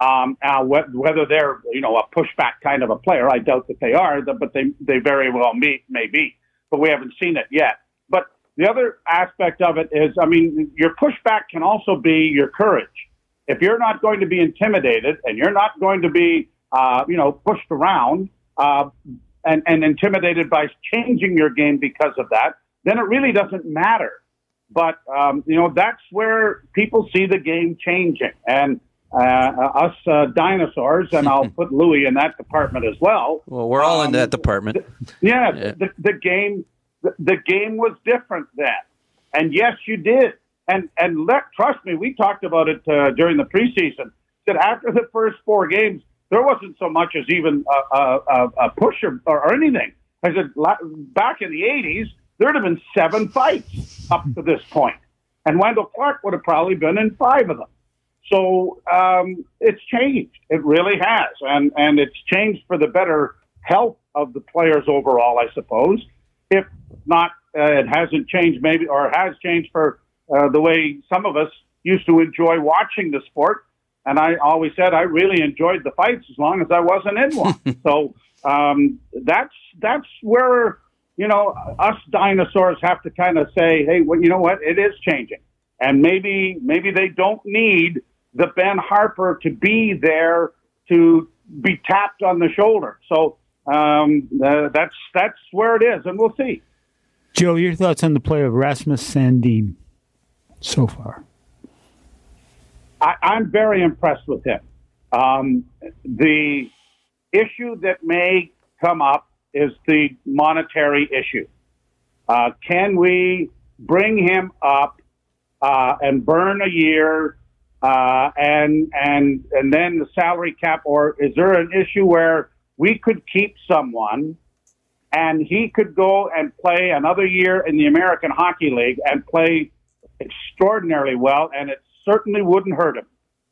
Um, uh, wh- whether they're you know a pushback kind of a player, I doubt that they are, but they they very well may, may be, but we haven't seen it yet. But the other aspect of it is, I mean, your pushback can also be your courage. If you're not going to be intimidated and you're not going to be, uh, you know, pushed around uh, and, and intimidated by changing your game because of that, then it really doesn't matter. But um, you know that's where people see the game changing, and uh, us uh, dinosaurs, and I'll put Louis in that department as well. Well, we're all um, in that um, department. yeah, yeah. The, the, game, the, the, game was different then, and yes, you did. And and let trust me, we talked about it uh, during the preseason. That after the first four games, there wasn't so much as even a, a, a push or, or anything. I said back in the '80s, there'd have been seven fights up to this point, and Wendel Clark would have probably been in five of them. So um, it's changed. It really has, and and it's changed for the better health of the players overall, I suppose. If not, uh, it hasn't changed, maybe, or has changed for uh, the way some of us used to enjoy watching the sport. And I always said I really enjoyed the fights as long as I wasn't in one. so um, that's that's where you know us dinosaurs have to kind of say, hey, well, you know what? It is changing, and maybe maybe they don't need the Ben Harper to be there to be tapped on the shoulder. So um, uh, that's that's where it is, and we'll see. Joe, your thoughts on the play of Rasmus Sandin so far? I, am very impressed with him. Um, the issue that may come up is the monetary issue. Uh, can we bring him up uh, and burn a year uh, and and and then the salary cap, or is there an issue where we could keep someone and he could go and play another year in the American Hockey League and play extraordinarily well, and it certainly wouldn't hurt him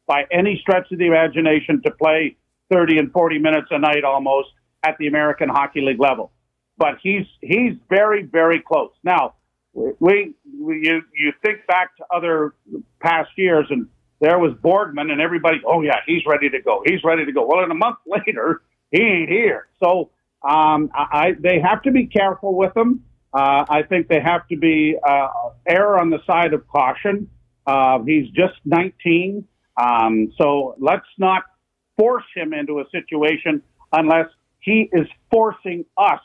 by any stretch of the imagination to play 30 and 40 minutes a night almost at the American Hockey League level. But he's he's very very close. Now, we, we you you think back to other past years and there was Borgman, and everybody, oh yeah, he's ready to go. He's ready to go. Well, in a month later, he ain't here. So um, I, they have to be careful with him. Uh, I think they have to be uh, err on the side of caution. Uh, he's just 19, um, so let's not force him into a situation unless he is forcing us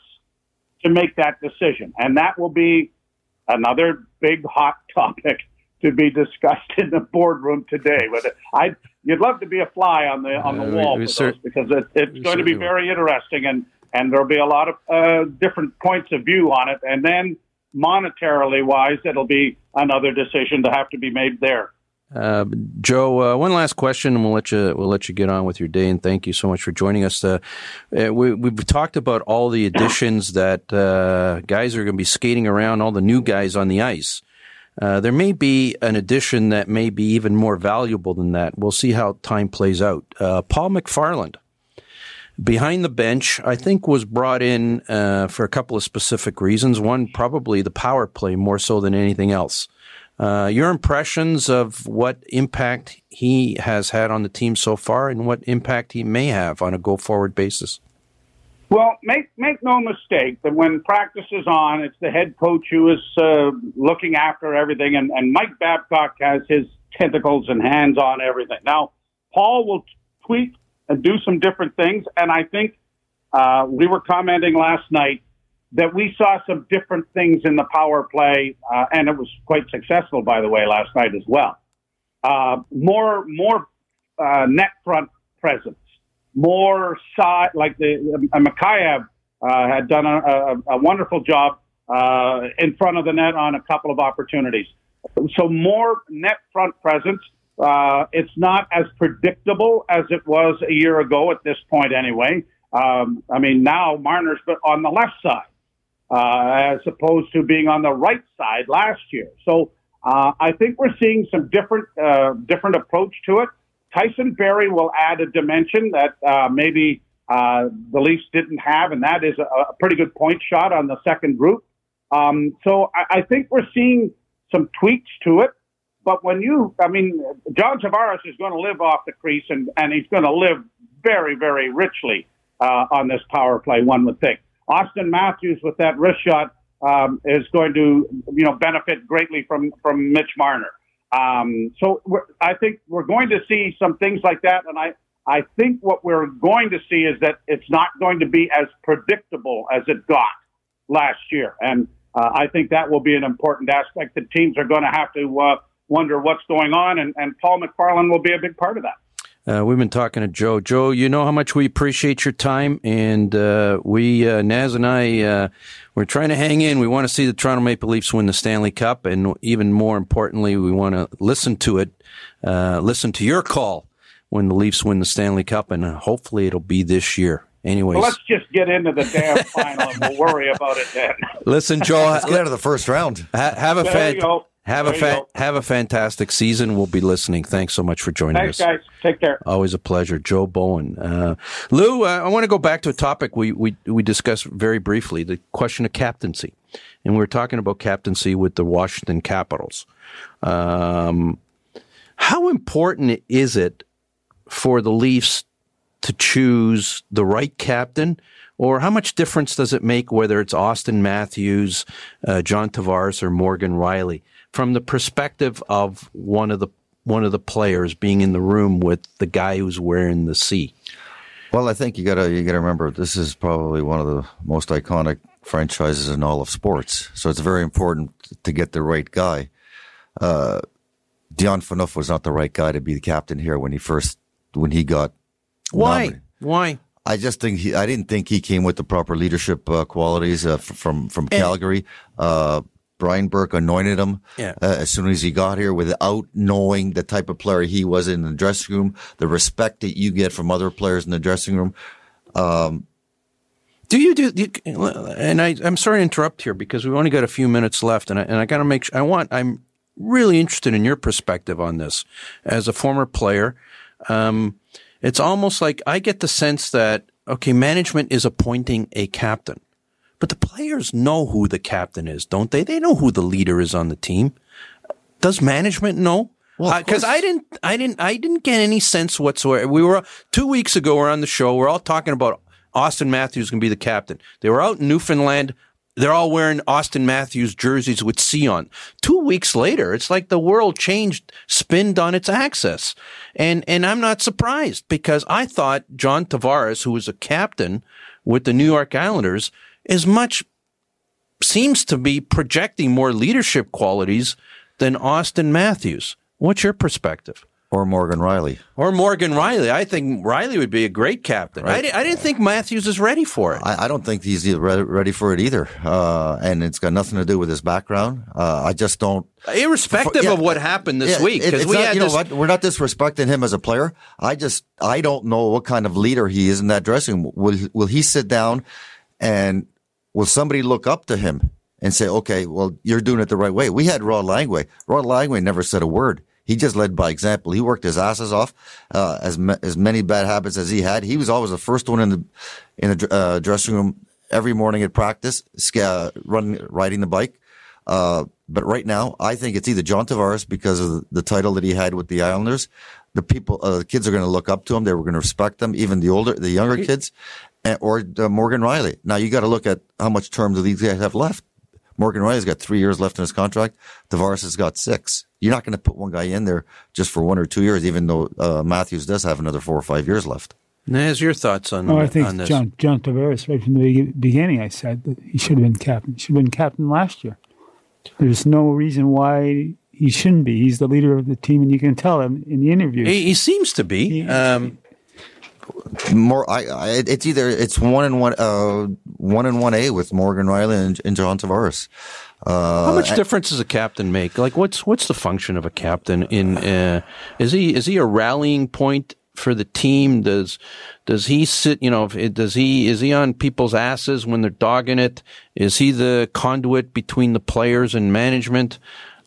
to make that decision, and that will be another big hot topic to be discussed in the boardroom today. But I, you'd love to be a fly on the on the uh, wall we, we cert- because it, it's going to be very interesting, and and there'll be a lot of uh, different points of view on it, and then monetarily wise, it'll be another decision to have to be made there. Uh, Joe, uh, one last question, and we'll let you we'll let you get on with your day. And thank you so much for joining us. Uh, uh we, have talked about all the additions that uh, guys are going to be skating around, all the new guys on the ice. Uh, there may be an addition that may be even more valuable than that. We'll see how time plays out. Paul McFarland, behind the bench, I think was brought in uh, for a couple of specific reasons. One, probably the power play more so than anything else. Uh, your impressions of what impact he has had on the team so far and what impact he may have on a go forward basis? Well, make make no mistake that when practice is on, it's the head coach who is uh, looking after everything, and, and Mike Babcock has his tentacles and hands on everything. Now, Paul will tweak and do some different things, and I think uh, we were commenting last night that we saw some different things in the power play, uh, and it was quite successful, by the way, last night as well. Uh, more more uh, net front presence more side, like the uh, Mikheyev uh, had done a, a, a wonderful job uh, in front of the net on a couple of opportunities. So more net front presence. Uh, it's not as predictable as it was a year ago at this point, anyway. Um, I mean, now Marner's on the left side uh, as opposed to being on the right side last year. So uh, I think we're seeing some different uh, different approach to it. Tyson Barrie will add a dimension that uh, maybe uh, the Leafs didn't have, and that is a, a, pretty good point shot on the second group. Um, so I, I, think we're seeing some tweaks to it. But when you, I mean, John Tavares is going to live off the crease, and, and he's going to live very, very richly uh, on this power play. One would think. Auston Matthews with that wrist shot um, is going to, you know, benefit greatly from from Mitch Marner. Um, so I think we're going to see some things like that, and I I think what we're going to see is that it's not going to be as predictable as it got last year, and uh, I think that will be an important aspect that teams are going to have to uh, wonder what's going on, and, and Paul McFarland will be a big part of that. Uh, we've been talking to Joe. Joe, you know how much we appreciate your time, and uh, we, uh, Naz and I, uh, we're trying to hang in. We want to see the Toronto Maple Leafs win the Stanley Cup, and even more importantly, we want to listen to it, uh, listen to your call when the Leafs win the Stanley Cup, and uh, hopefully it'll be this year. Anyways, well, let's just get into the damn final, and we'll worry about it then. Listen, Joe, let's get out of the first round. Ha- have a There fan- you go. Have There a fa- have a fantastic season. We'll be listening. Thanks so much for joining Thanks, us. guys. Take care. Always a pleasure, Joe Bowen. Uh, Lou, uh, I want to go back to a topic we, we we discussed very briefly: the question of captaincy, and we were talking about captaincy with the Washington Capitals. Um, how important is it for the Leafs to choose the right captain, or how much difference does it make whether it's Auston Matthews, uh, John Tavares, or Morgan Rielly from the perspective of one of the one of the players being in the room with the guy who's wearing the C? Well, I think you gotta you gotta remember this is probably one of the most iconic franchises in all of sports. So it's very important to get the right guy. Uh, Dion Phaneuf was not the right guy to be the captain here when he first when he got Why? nominated. Why? I just think he, I didn't think he came with the proper leadership uh, qualities uh, f- from from Calgary. Uh, Brian Burke anointed him Yeah. uh, as soon as he got here, without knowing the type of player he was in the dressing room, the respect that you get from other players in the dressing room. Do you do? do you, and I, I'm sorry to interrupt here because we've only got a few minutes left, and I, and I got to make. sure I want. I'm really interested in your perspective on this as a former player. Um, it's almost like I get the sense that okay, management is appointing a captain, but the players know who the captain is, don't they? They know who the leader is on the team. Does management know? Well, of uh, because. I didn't, I didn't, I didn't get any sense whatsoever. We were two weeks ago. We're on the show. We're all talking about Auston Matthews going to be the captain. They were out in Newfoundland. They're all wearing Auston Matthews jerseys with C on. Two weeks later, it's like the world changed, spinned on its axis. And, and I'm not surprised because I thought John Tavares, who was a captain with the New York Islanders, is much seems to be projecting more leadership qualities than Auston Matthews. What's your perspective? Or Morgan Rielly. Or Morgan Rielly. I think Rielly would be a great captain. I, di- I didn't think Matthews is ready for it. I, I don't think he's re- ready for it either, uh, and it's got nothing to do with his background. Uh, I just don't. Irrespective Yeah, of what happened this Yeah, week, it- we not- had you know this. what? We're not disrespecting him as a player. I just I don't know what kind of leader he is in that dressing room. Will will he sit down and will somebody look up to him and say, "Okay, well, you're doing it the right way"? We had Rod Langway. Rod Langway never said a word. He just led by example. He worked his asses off. Uh, as ma- as many bad habits as he had, he was always the first one in the in the uh, dressing room every morning at practice, sca- run riding the bike. Uh, but right now, I think it's either John Tavares because of the, the title that he had with the Islanders. The people, uh, the kids are going to look up to him. They were going to respect them, even the older, the younger kids, or uh, Morgan Rielly. Now you got to look at how much term do these guys have left. Morgan Rielly's got three years left in his contract. Tavares has got six. You're not going to put one guy in there just for one or two years, even though uh, Matthews does have another four or five years left. Naz, your thoughts on, Oh, I think on this? John John Tavares, right from the beginning, I said that he should have been captain. He should have been captain last year. There's no reason why he shouldn't be. He's the leader of the team, and you can tell him in the interviews. He, he seems to be. Um, More, I, I, it's either it's one and one, uh, one and one A with Morgan Rielly and, and John Tavares. Uh, how much difference does a captain make? Like, what's what's the function of a captain? In uh, is he is he a rallying point for the team? Does does he sit? You know, does he is he on people's asses when they're dogging it? Is he the conduit between the players and management?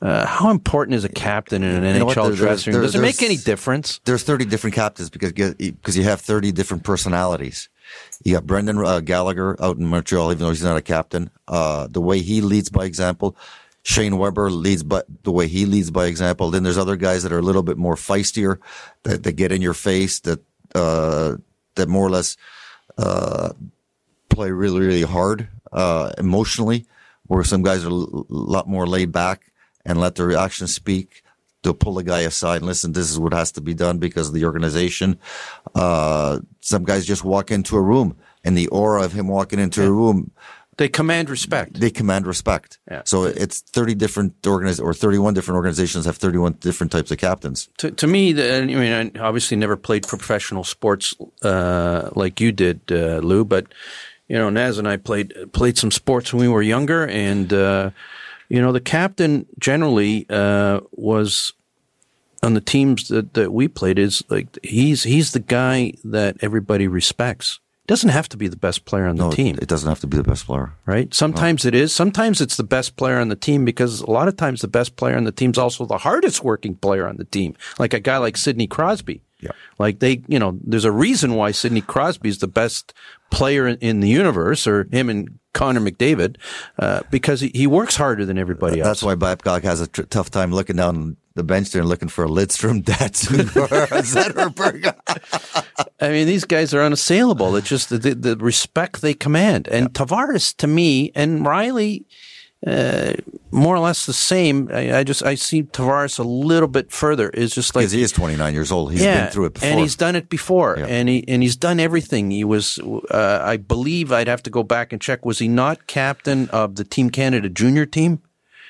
Uh, how important is a captain in an You? NHL There- dressing room? Does it make any difference? there's 30 different captains because because you have 30 different personalities. You got Brendan uh, Gallagher out in Montreal, even though he's not a captain. Uh, the way he leads by example. Shea Weber leads by the way he leads by example. Then there's other guys that are a little bit more feistier, that, that get in your face, that uh, that more or less uh, play really really hard uh, emotionally. Where some guys are a l- lot more laid back and let their actions speak. They'll pull the guy aside and listen. This is what has to be done because of the organization. Uh, some guys just walk into a room, and the aura of him walking into a room They command respect. They command respect. Yeah. So it's 30 different organiz- or 31 different organizations have 31 different types of captains. To, to me, the, I mean, I obviously never played professional sports uh, like you did, uh, Lou. But you know, Naz and I played played some sports when we were younger, and uh, you know, the captain generally uh, was on the teams that, that we played. Is like he's he's the guy that everybody respects. Doesn't have to be the best player on the No, team. it doesn't have to be the best player. right? Sometimes it is. Sometimes it's the best player on the team because a lot of times the best player on the team is also the hardest working player on the team. Like a guy like Sidney Crosby. Yeah. Like they, you know, there's a reason why Sidney Crosby is the best player in, the universe, or him and Connor McDavid, uh, because he, he works harder than everybody else. That's why Babcock has a tr- tough time looking down the bench there and looking for a Lidstrom, Datsyuk, or a Zetterberg. I mean, these guys are unassailable. It's just the, the, the respect they command. And Tavares, to me, and Rielly, uh, more or less the same. I, I just I see Tavares a little bit further. Is just like Because he is 29 years old. He's been through it before. and he's done it before, Yeah. and he and he's done everything. He was, uh, I believe, I'd have to go back and check. Was he not captain of the Team Canada junior team?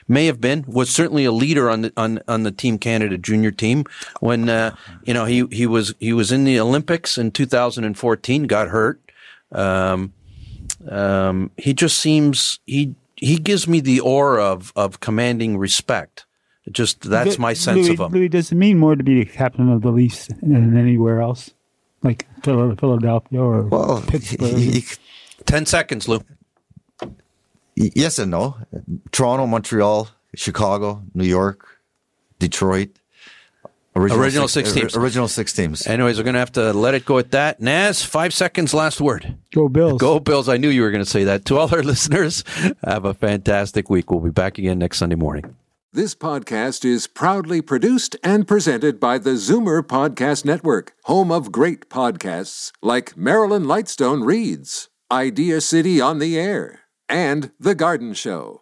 May have been. Was certainly a leader on the on on the Team Canada junior team when uh, you know he he was he was in the Olympics in 2014. Got hurt. Um, um, he just seems he he gives me the aura of of commanding respect. Just that's Louis- my sense Louis, of him. Louis, does it mean more to be the captain of the Leafs than anywhere else, like Philadelphia or well, Pittsburgh? he- he- Ten seconds, Lou. yes and no. Toronto, Montreal, Chicago, New York, Detroit. Original six teams. Original six teams. Anyways, we're going to have to let it go at that. Naz, five seconds, last word. Go Bills. Go Bills. I knew you were going to say that. To all our listeners, have a fantastic week. We'll be back again next Sunday morning. This podcast is proudly produced and presented by the Zoomer Podcast Network, home of great podcasts like Marilyn Lightstone Reads, Idea City on the Air, and The Garden Show.